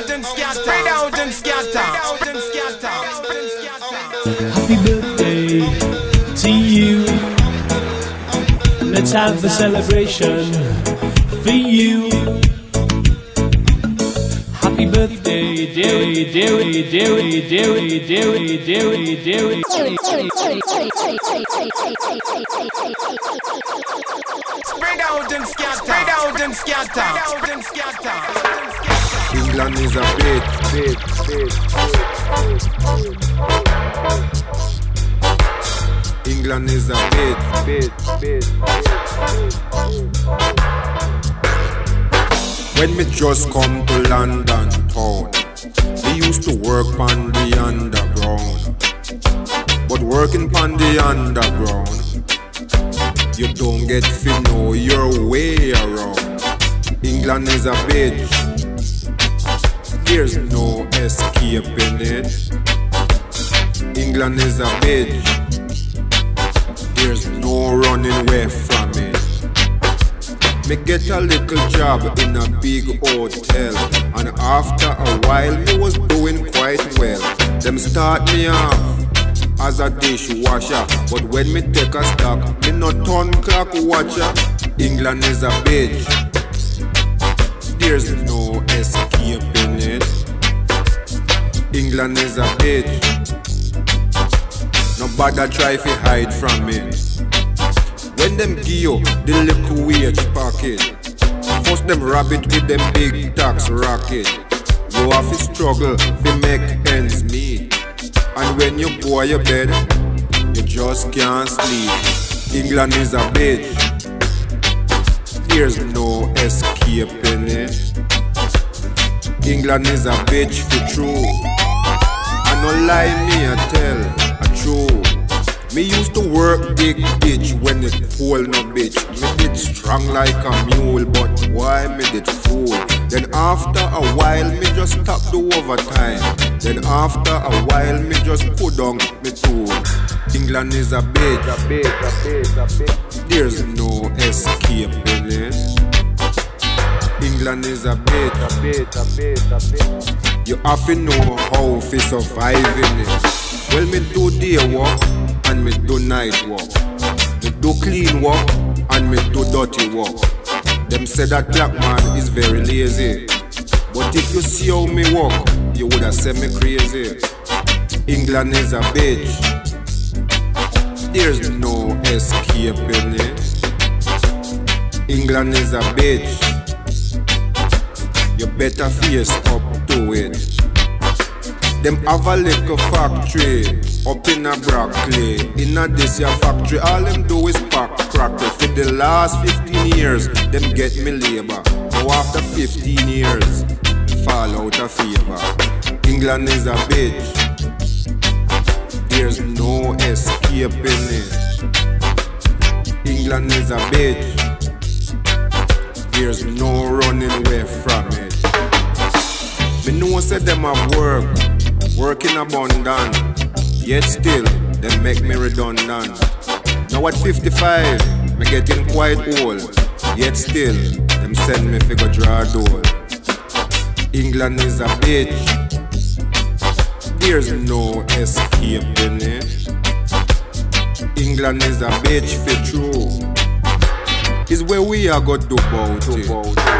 out and scatter. Spread out and scatter. Happy birthday to you. Let's have a celebration for you. Happy birthday, dearie, dearie, dearie, dearie, dearie, dearie, dearie. Spread out and scatter. Spread out and scatter. Spread out and scatter. England is a bit, bit, bit, England is a bit, bit, bit, When me just come to London town, me used to work on the underground. But working on the underground, you don't get to know your way around. England is a bitch. There's no escaping it. England is a bitch. There's no running away from it. Me get a little job in a big hotel, and after a while me was doing quite well. Them start me off as a dishwasher, but when me take a stock, me no turn clock watcher. England is a bitch. There's no escaping it. England is a bitch. Nobody try to hide from it. When them give you the little wage packet, force them rabbit with them big tax racket. You have to struggle to make ends meet. And when you go your bed, you just can't sleep. England is a bitch. There's no escaping it. England is a bitch for true. I no lie me I tell a true. Me used to work big bitch when it full no bitch. Me did strong like a mule, but why me did fool? Then after a while me just stop the overtime. Then after a while me just put on me tool. England is a bitch. A bitch, a bitch, a bitch. There's no escaping it. England is a bitch. A bitch, a bitch, a bitch. You have to know how to survive in it. Well, me do day work and me do night work. Me do clean work and me do dirty work. Them say that black man is very lazy. But if you see how me work, you would have said me crazy. England is a bitch. There's no escaping it. England is a bitch. You better face up to it. Them have a little factory up in a Brockley. In a this factory, all them do is pack cracker. For the last 15 years, them get me labor. Now after 15 years, fall out of favor. England is a bitch. There's no escaping it. England is a bitch. There's no running away from it. Me know said them have work, work in abundance. Yet still, them make me redundant. Now at 55, me getting quite old. Yet still, them send me figure draw door. England is a bitch. There's no escaping it. England is a bitch for true. Is where we are got do about it.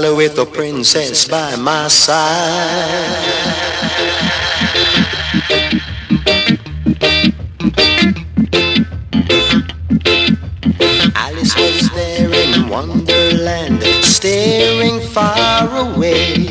valley with a princess by my side. Alice was there in Wonderland, staring far away.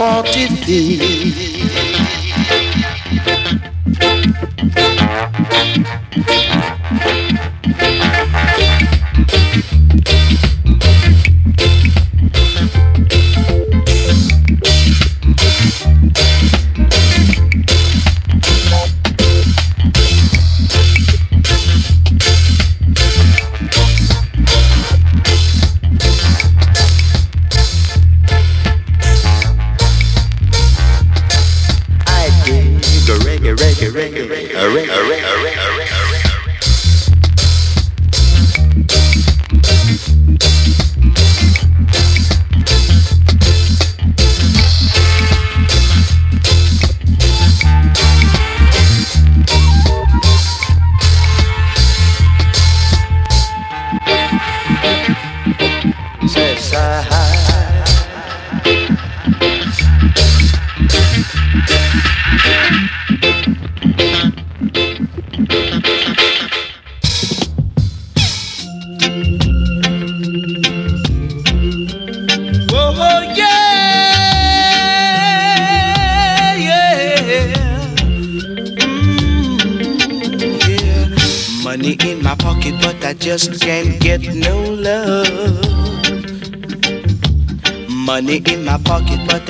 With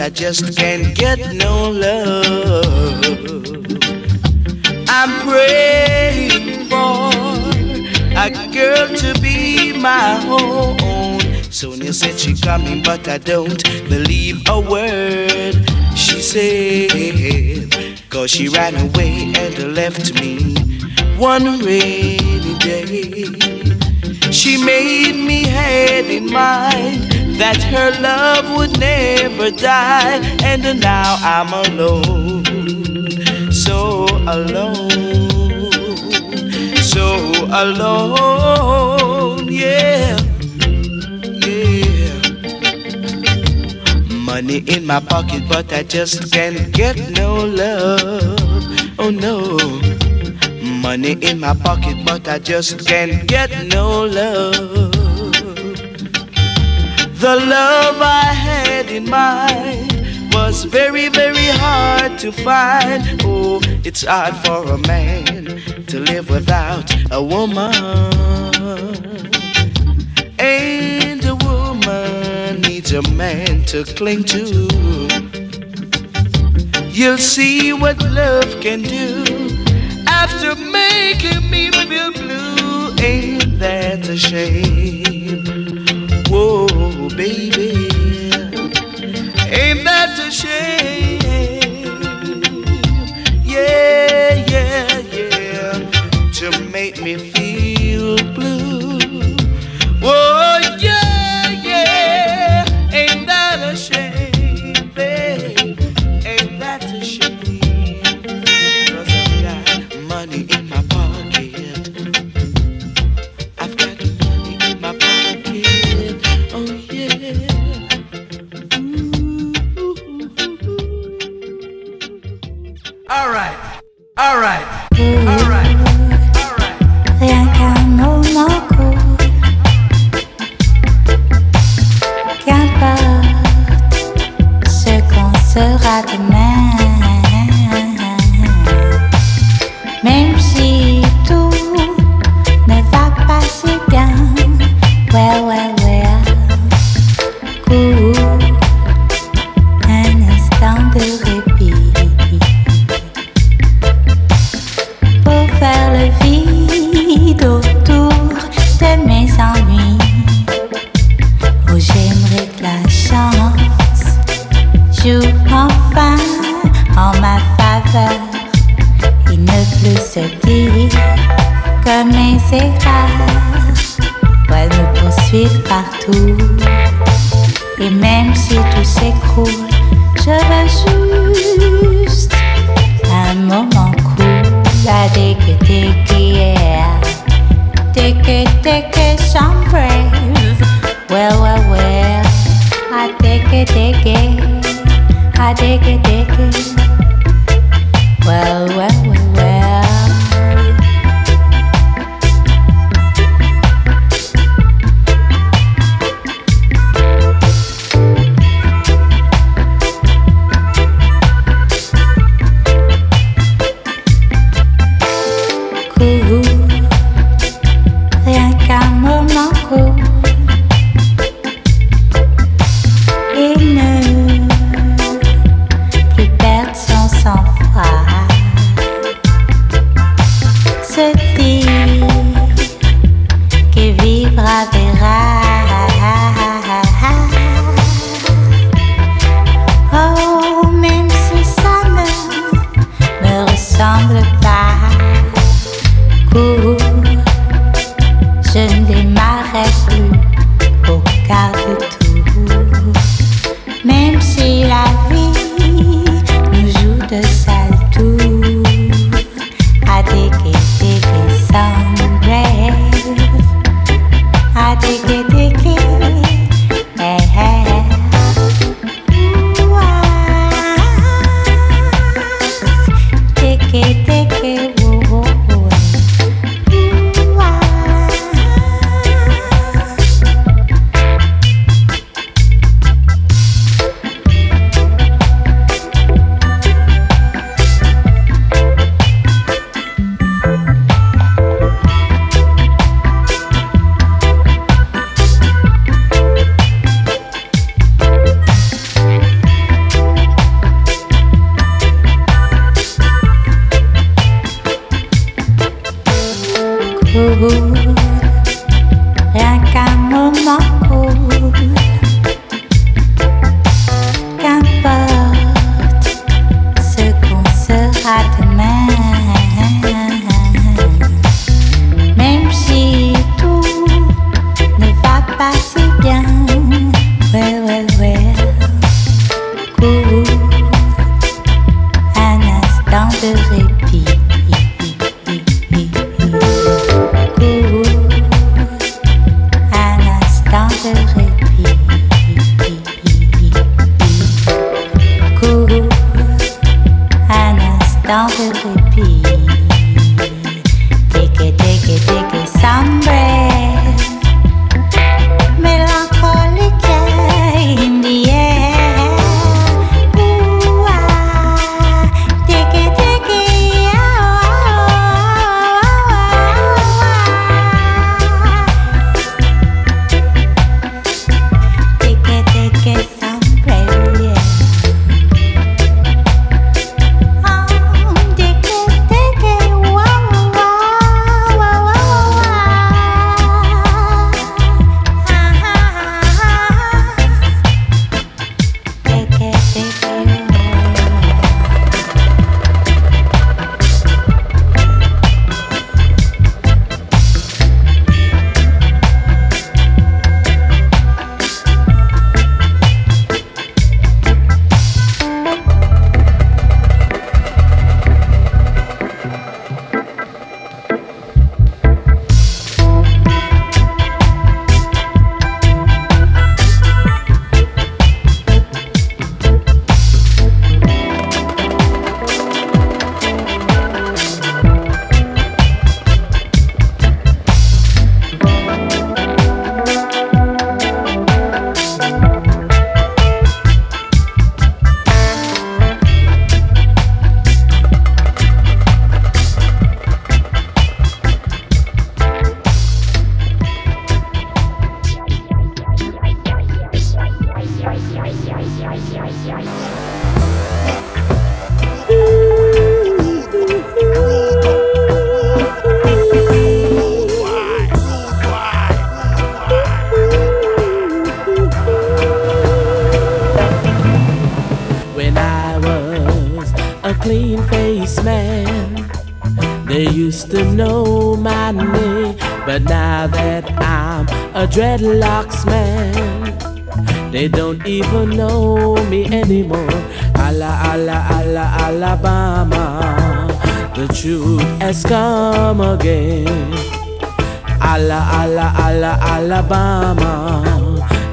I just can't get no love. I'm praying for a girl to be my own. Sonia said she coming, but I don't believe a word she said. Cause she ran away and left me one rainy day. She made me had in mind that her love would never die, and now I'm alone, so alone, so alone, yeah, yeah. Money in my pocket, but I just can't get no love, oh no money in my pocket, but I just can't get no love. The love I had in mind was very, very hard to find. Oh, it's hard for a man to live without a woman. And a woman needs a man to cling to. You'll see what love can do after making me feel blue. Ain't that a shame? Whoa, baby, ain't that a shame? Yeah, yeah, yeah, to make me feel.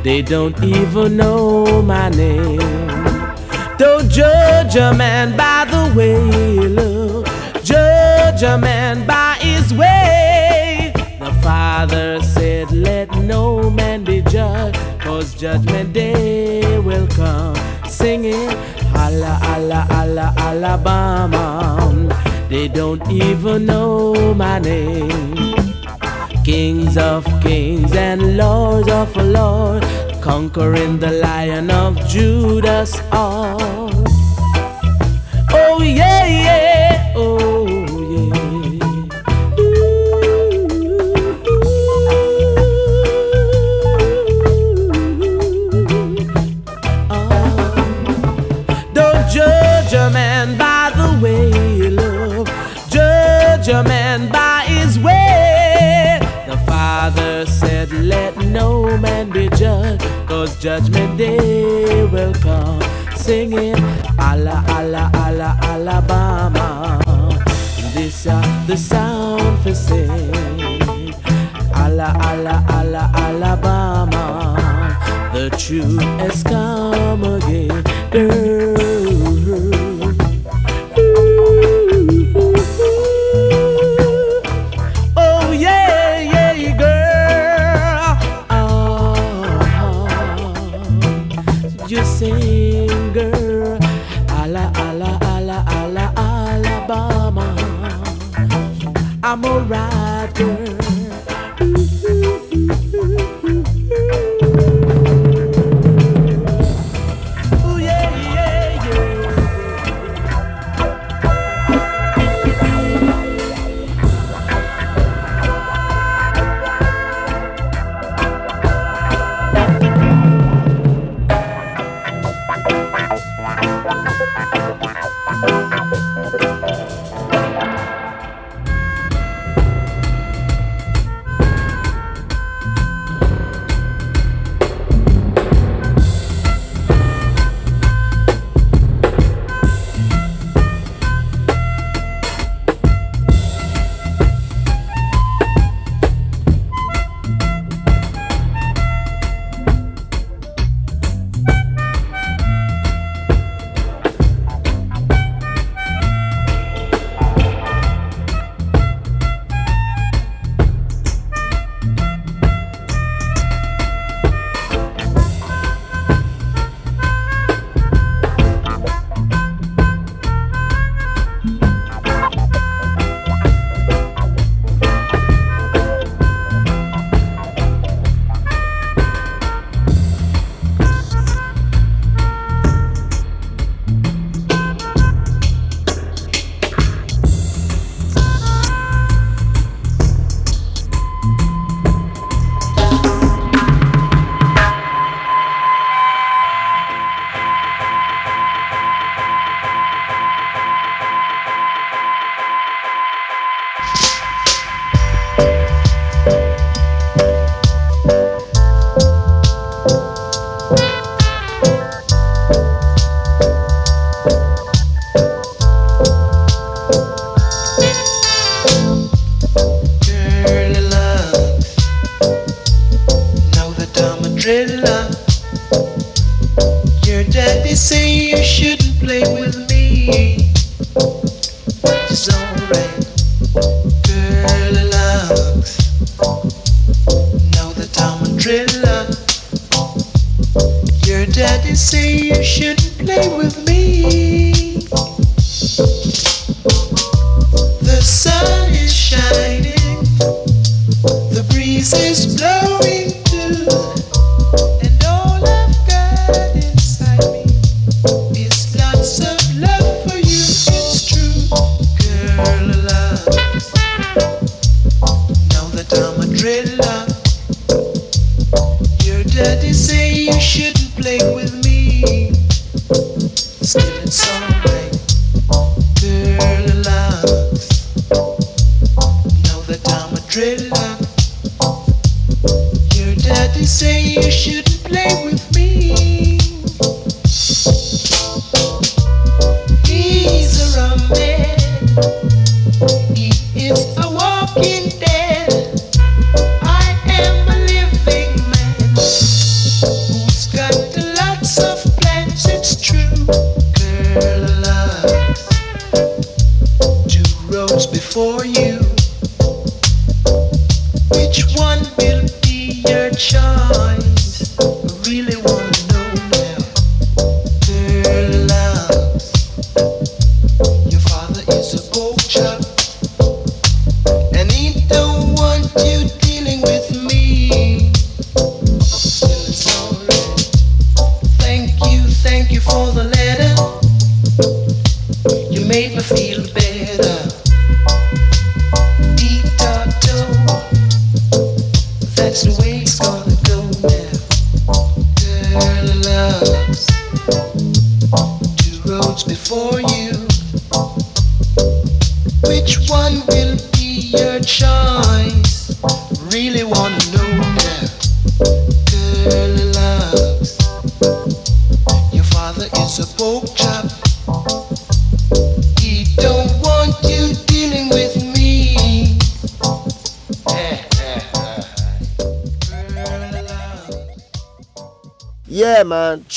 They don't even know my name. Don't judge a man by the way he looks. Judge a man by his way. The Father said, Let no man be judged, cause judgment day will come. Singing, Allah, Allah, Allah, Alabama. They don't even know my name. Kings of kings and lords of lords conquering the lion of Judas all. Cause judgment day will come. Singing, Allah, Allah, Allah, Alabama. This is the sound for sing. Allah, Allah, Allah, Alabama. The truth is come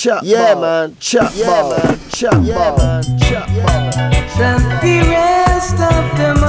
chop yeah, ball. Man, chop yeah, ball. man, chop yeah, ball. man, chop yeah, ball. man, chop ball. Does the rest of them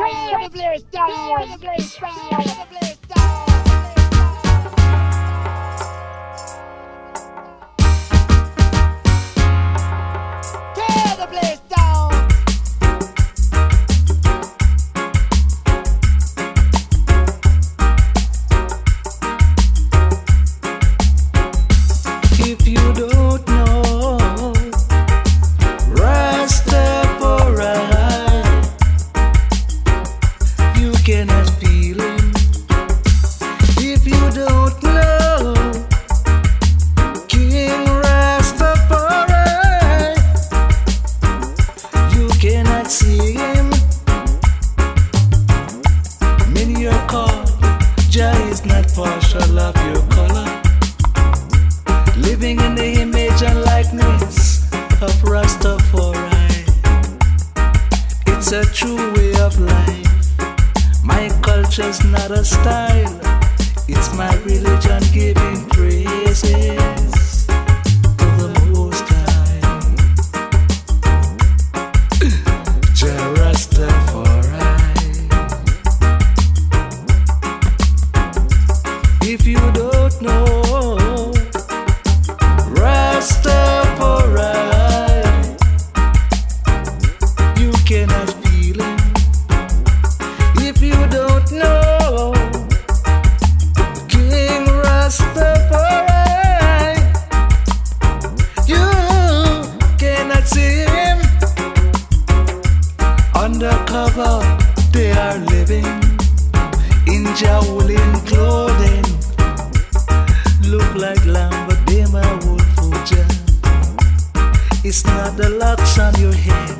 Fire the place down! Fire the place down! Fire the place down! from your head.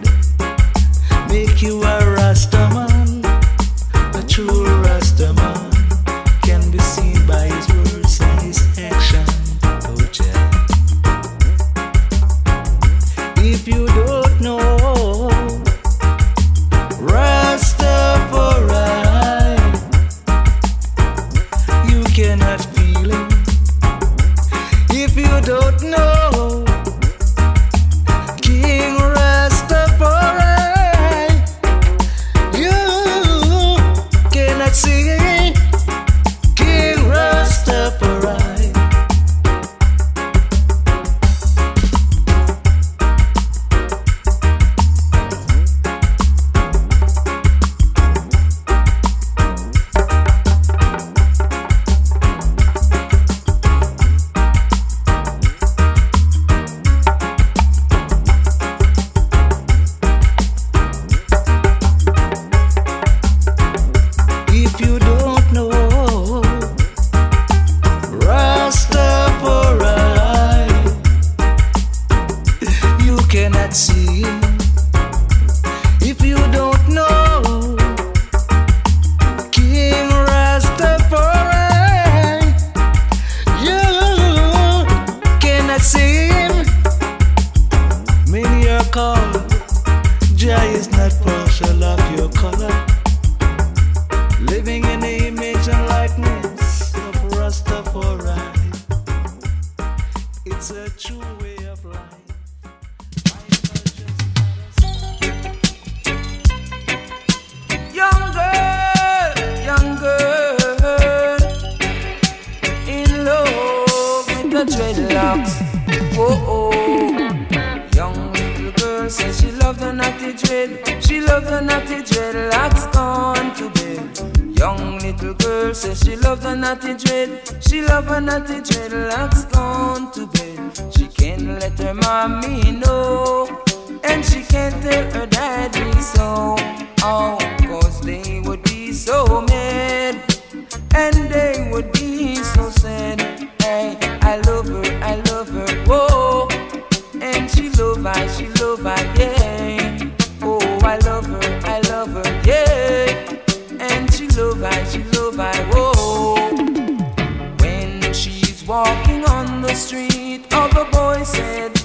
Whoa, oh, oh. Young little girl says she love the natty dread. She love the natty dreadlocks gone to bed. Young little girl says she love the natty dread. She love the natty dreadlocks gone to bed. She can't let her mommy know. And she can't tell her daddy so. Oh, cause they would be so mad. And they would be so sad. Hey, I love her, I love her, whoa. And she love I, she love I, yeah. Oh, I love her, I love her, yeah. And she love I, she love I, whoa. When she's walking on the street, all the boys said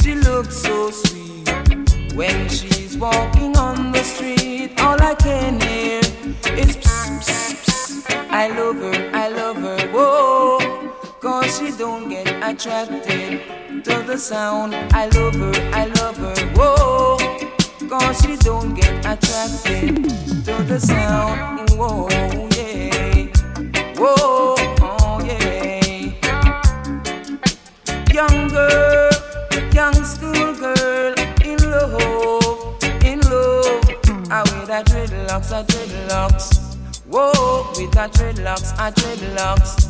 she looks so sweet. When she's walking on the street, all I can I love her, I love her, whoa. Cause she don't get attracted to the sound. I love her, I love her, whoa. Cause she don't get attracted to the sound. Whoa, yeah. Whoa, oh, yeah. Young girl, young school girl, in love, in love. I with her dreadlocks, her dreadlocks. Whoa, with her dreadlocks, her dreadlocks.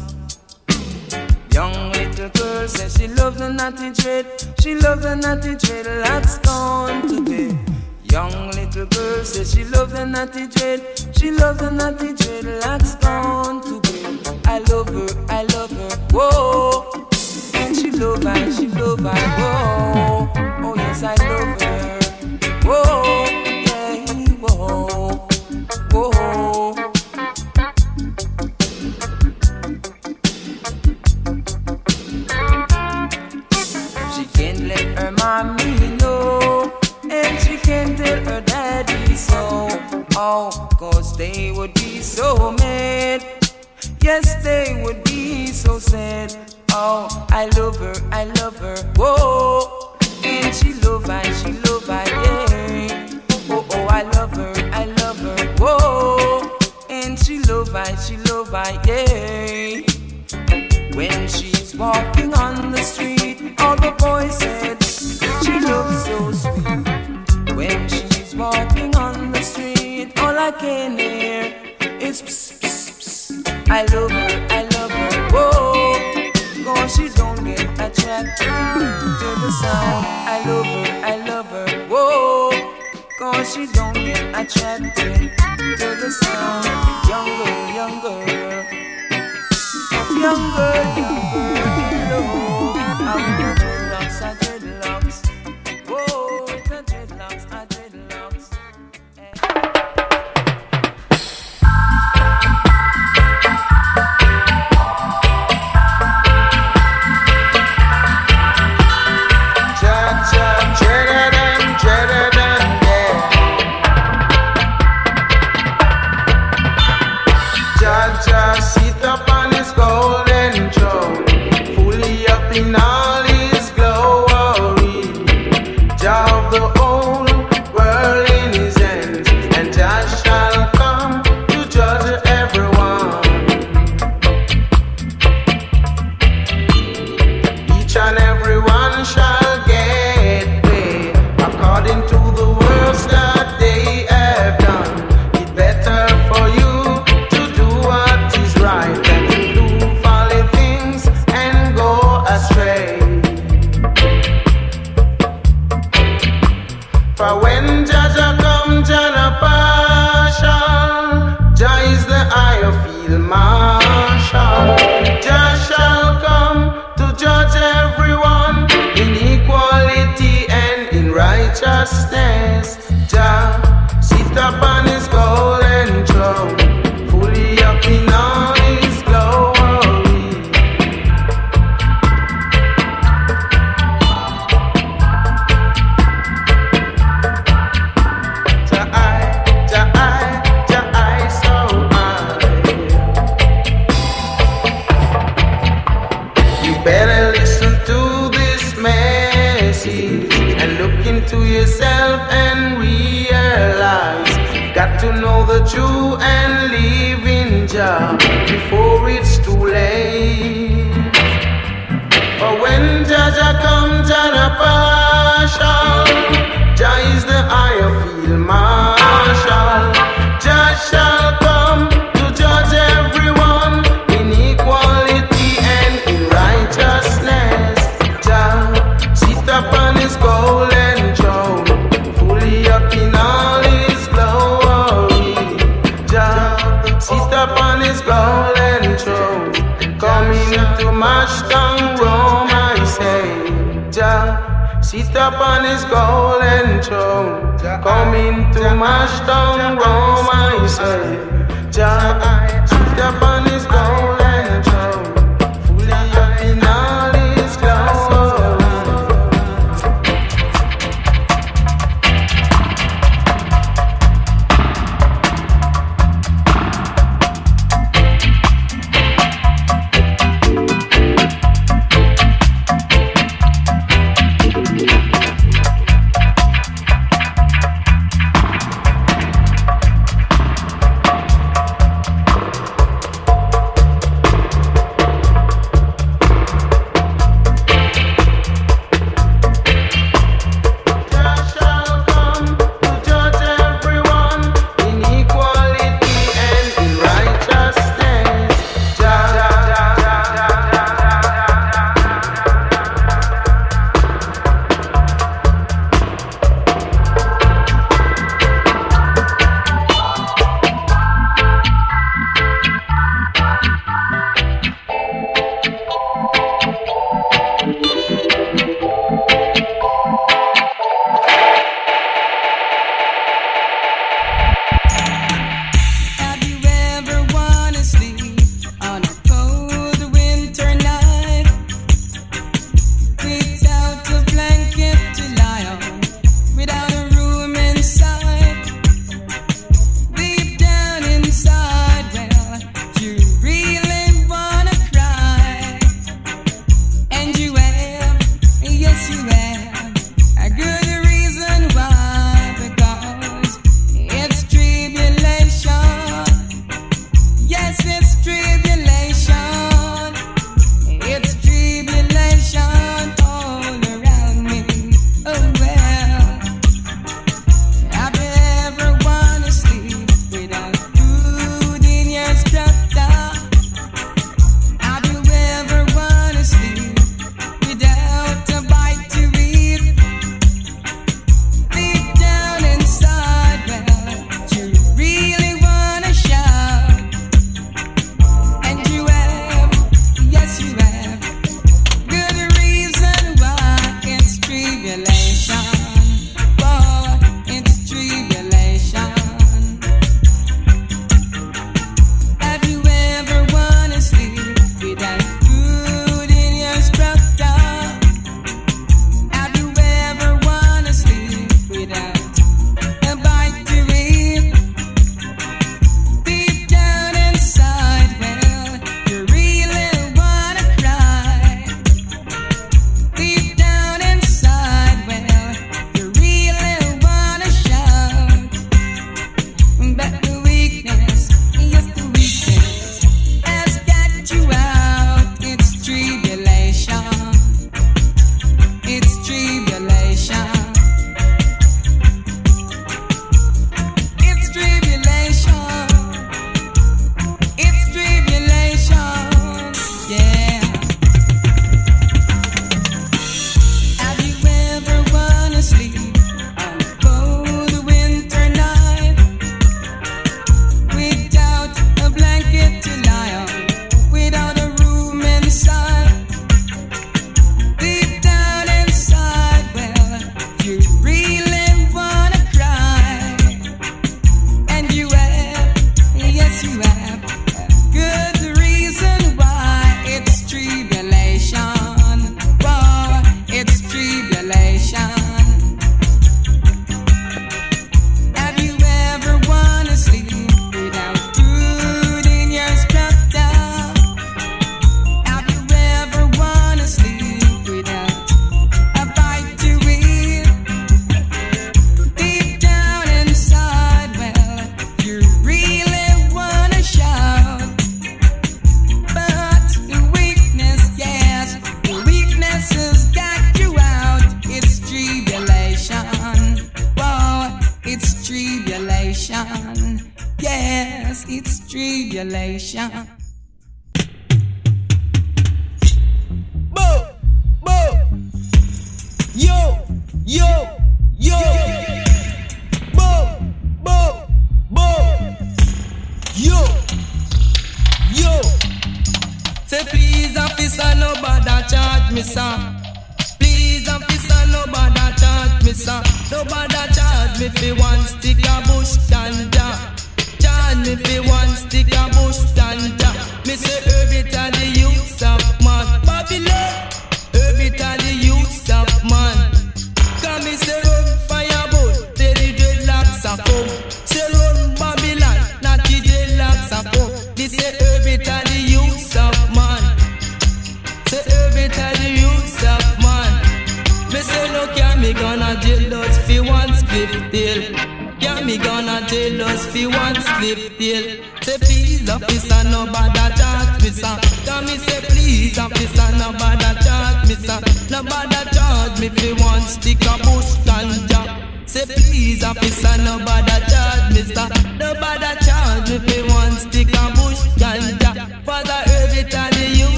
Young little girl says she loves the natty dread. She loves the natty dreadlocks gone to bed. Young little girl says she loves the natty dread. She loves the natty dreadlocks gone to bed. I love her, I love her, whoa. And she love I, she love I, whoa. Oh yes, I love her, whoa, yeah, whoa.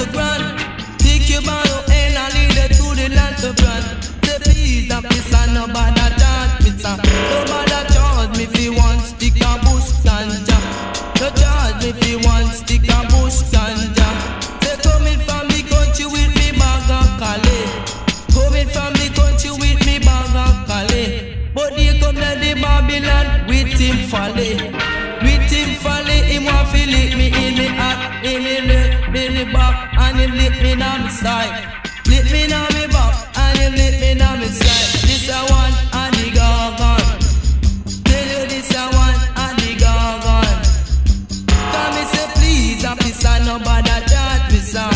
To the grand Take you by the end and lead it to the land so grand Say please officer nobody charge me Nobody charge me fi one stick side Lick me down me back And him lick me down me side This a one and the gargan Tell you this a one and the gargan Come me say please officer nobody charge me sir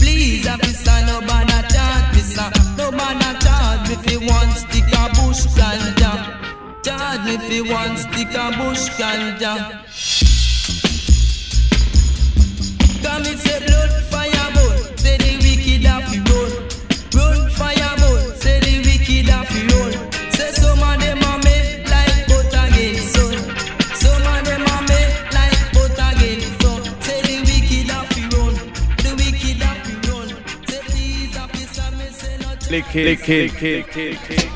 Please, officer, no bother charge me, sir. No bother charge me fi one stick of bush ganja. Charge me if fi one stick of bush ganja. Say no Lick it, lick it, lick it.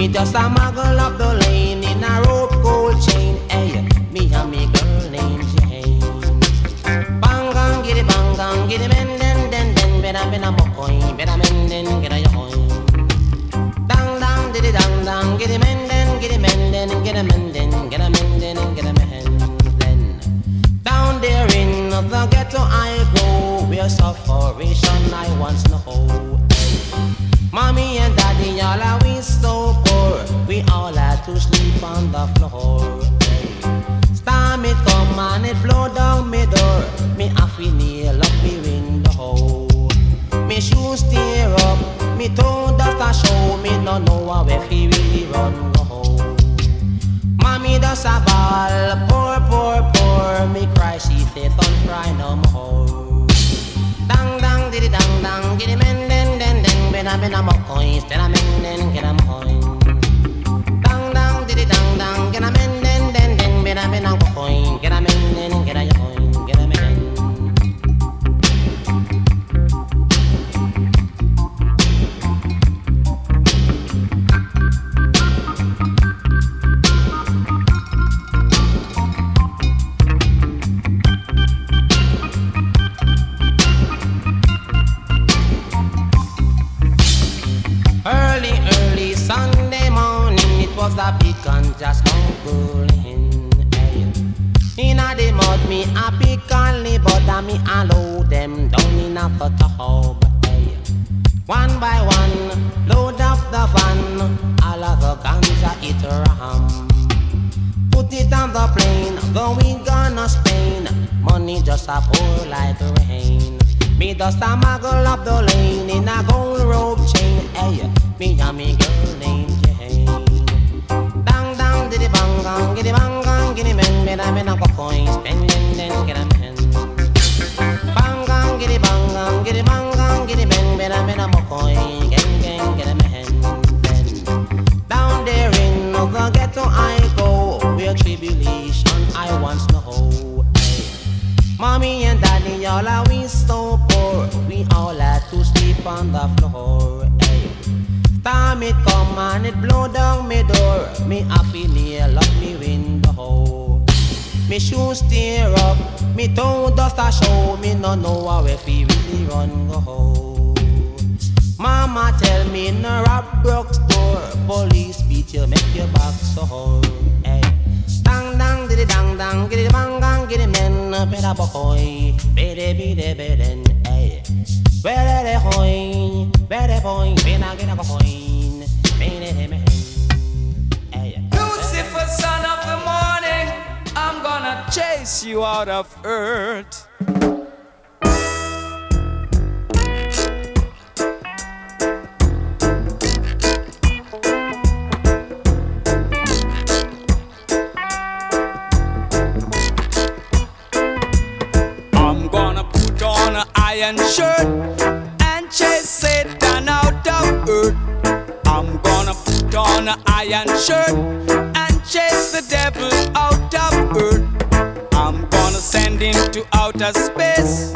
Me just a muggle up the lane in a rope gold chain. Hey, me and me girl named Jane. Bang get it bang get it men den den den. Better been a mocoin, better men den a yoin. Dang dang, did it dang dang, it men den, it men den, a men den, a men den, a men den. Down there in the ghetto I go, where sufferation I once know. Mommy and daddy all are we on the floor. Storm it come and it blow down me door, me have to nail up me window. Me shoes tear up, me toe dust a show, me no know where he really run go. Mommy does a ball, poor, poor, poor. Me cry, she say, don't cry no more. Dang, dang, diddy, dang, dang, giddy, men, den, den, den, ben, a, ben, a, mo, coins, a, men, den, get a, on the plane, going gonna Spain. Money just a pour like rain. Me just a muggle up the lane in a gold rope chain. Hey, me and me girl named Jane. Dang dang diddy bang gang, giddy bang gang, giddy men, men I men a go coins, spend then get a men. Bang gang, giddy bang gang, giddy bang gang, giddy men, men I men a go coin, gang gang get a men. Down there in the Mommy and daddy all are we so poor, we all had to sleep on the floor. Hey. Time it come and it blow down me door. Me happy nail up me window. Me shoes tear up, me toe dust a show. Me no know how if really run go. Mama tell me no rob Brooks door. Police beat you, make your back sore. Hey. Dang dang dang giddy bang gang, giddy men, better eh. boy, better be the beden. Hey. Where the hoin, where the boy, when I get a coin, better the men. Hey. Eh. Eh, Lucifer, son of the morning, I'm gonna chase you out of earth. On iron shirt and chase Satan out of earth. I'm gonna put on an iron shirt and chase the devil out of earth. I'm gonna send him to outer space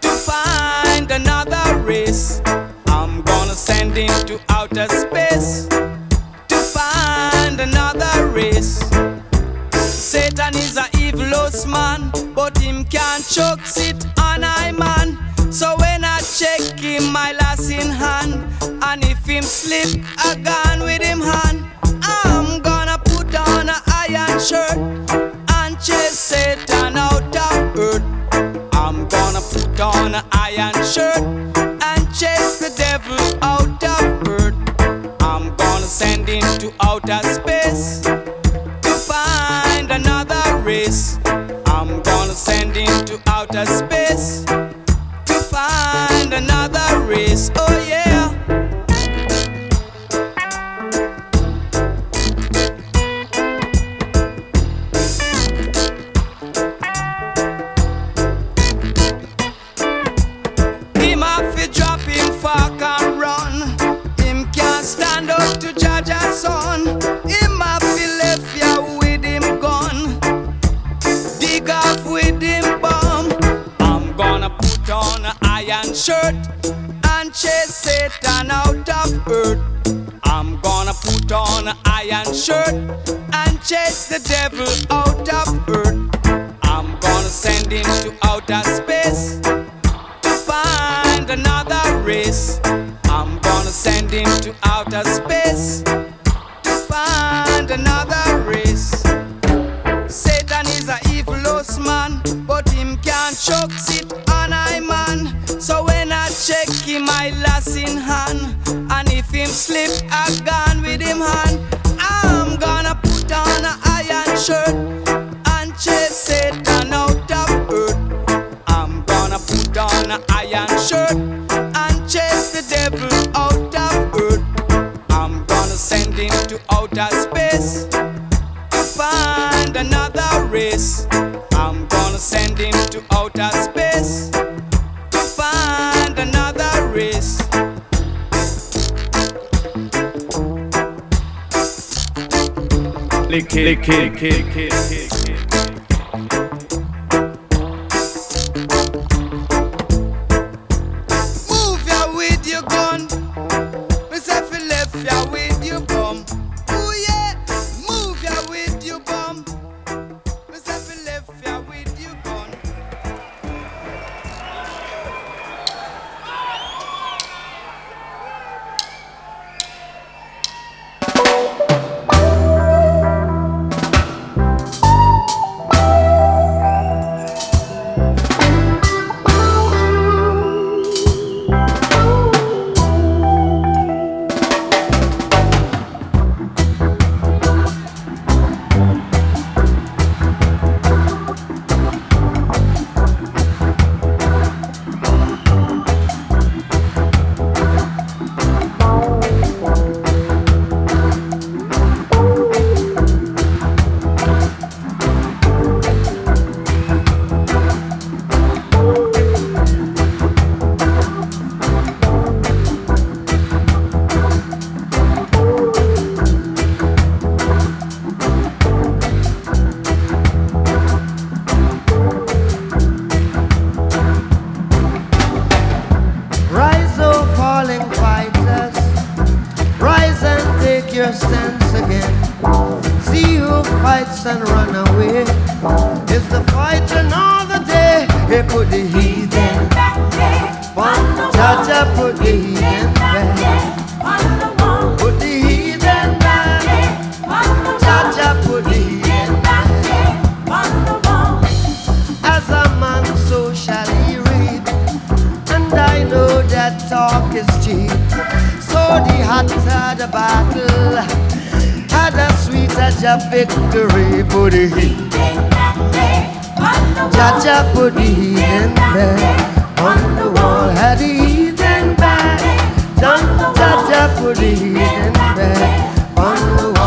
to find another race. I'm gonna send him to outer space to find another race. Satan is a evilous man, but him can't choke Lick He put the heathen back there. Jaja put the heathen back. Put the heathen back. Jaja put the heathen back. As a man, so shall he reap. And I know that talk is cheap. So the hotter the battle, had a sweeter victory. Put the Jaja put the heathen back on the wall. Had the heathen back. Jaja put the heathen back on the wall.